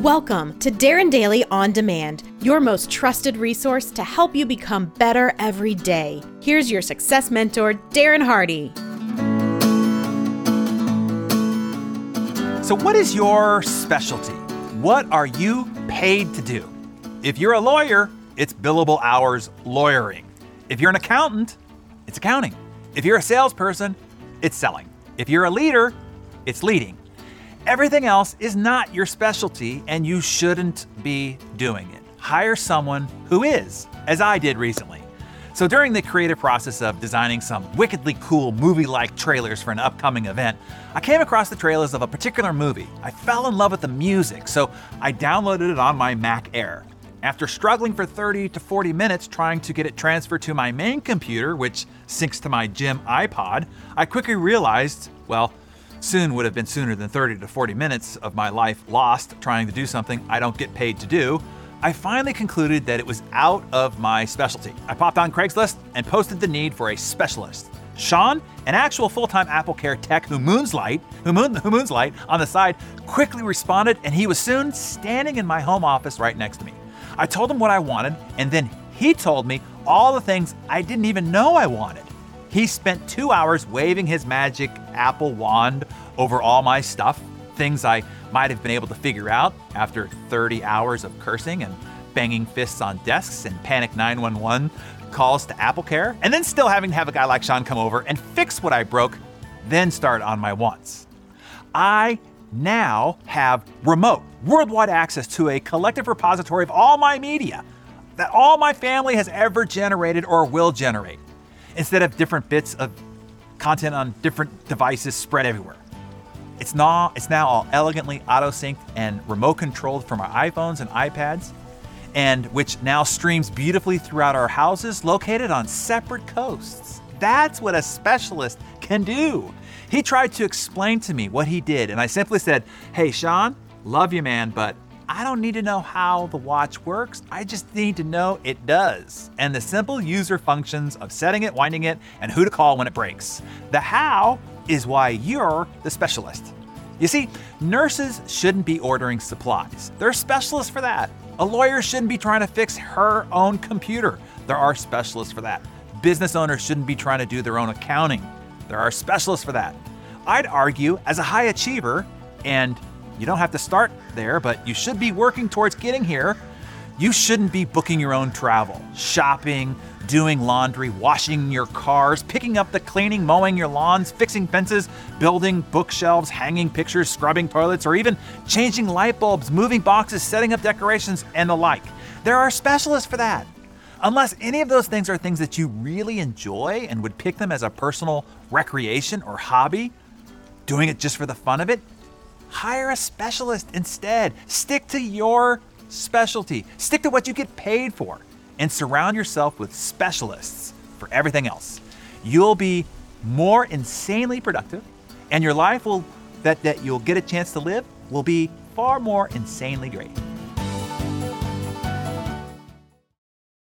Welcome to Darren Daily On Demand, your most trusted resource to help you become better every day. Here's your success mentor, Darren Hardy. So, what is your specialty? What are you paid to do? If you're a lawyer, it's billable hours lawyering. If you're an accountant, it's accounting. If you're a salesperson, it's selling. If you're a leader, it's leading. Everything else is not your specialty, and you shouldn't be doing it. Hire someone who is, as I did recently. So, during the creative process of designing some wickedly cool movie like trailers for an upcoming event, I came across the trailers of a particular movie. I fell in love with the music, so I downloaded it on my Mac Air. After struggling for 30 to 40 minutes trying to get it transferred to my main computer, which syncs to my gym iPod, I quickly realized, well, soon would have been sooner than 30 to 40 minutes of my life lost trying to do something I don't get paid to do, I finally concluded that it was out of my specialty. I popped on Craigslist and posted the need for a specialist. Sean, an actual full-time Apple Care tech who moonslight, who, moon, who moonslight on the side, quickly responded, and he was soon standing in my home office right next to me. I told him what I wanted, and then he told me all the things I didn't even know I wanted. He spent two hours waving his magic Apple wand over all my stuff, things I might have been able to figure out after 30 hours of cursing and banging fists on desks and panic 911 calls to Apple Care, and then still having to have a guy like Sean come over and fix what I broke, then start on my wants. I now have remote, worldwide access to a collective repository of all my media that all my family has ever generated or will generate instead of different bits of content on different devices spread everywhere. It's now, it's now all elegantly auto synced and remote controlled from our iPhones and iPads, and which now streams beautifully throughout our houses located on separate coasts. That's what a specialist can do. He tried to explain to me what he did, and I simply said, Hey, Sean, love you, man, but I don't need to know how the watch works. I just need to know it does. And the simple user functions of setting it, winding it, and who to call when it breaks. The how is why you're the specialist. You see, nurses shouldn't be ordering supplies. There are specialists for that. A lawyer shouldn't be trying to fix her own computer. There are specialists for that. Business owners shouldn't be trying to do their own accounting. There are specialists for that. I'd argue, as a high achiever, and you don't have to start there, but you should be working towards getting here. You shouldn't be booking your own travel, shopping, doing laundry, washing your cars, picking up the cleaning, mowing your lawns, fixing fences, building bookshelves, hanging pictures, scrubbing toilets, or even changing light bulbs, moving boxes, setting up decorations, and the like. There are specialists for that. Unless any of those things are things that you really enjoy and would pick them as a personal recreation or hobby, doing it just for the fun of it, hire a specialist instead. Stick to your specialty, stick to what you get paid for, and surround yourself with specialists for everything else. You'll be more insanely productive, and your life will that, that you'll get a chance to live will be far more insanely great.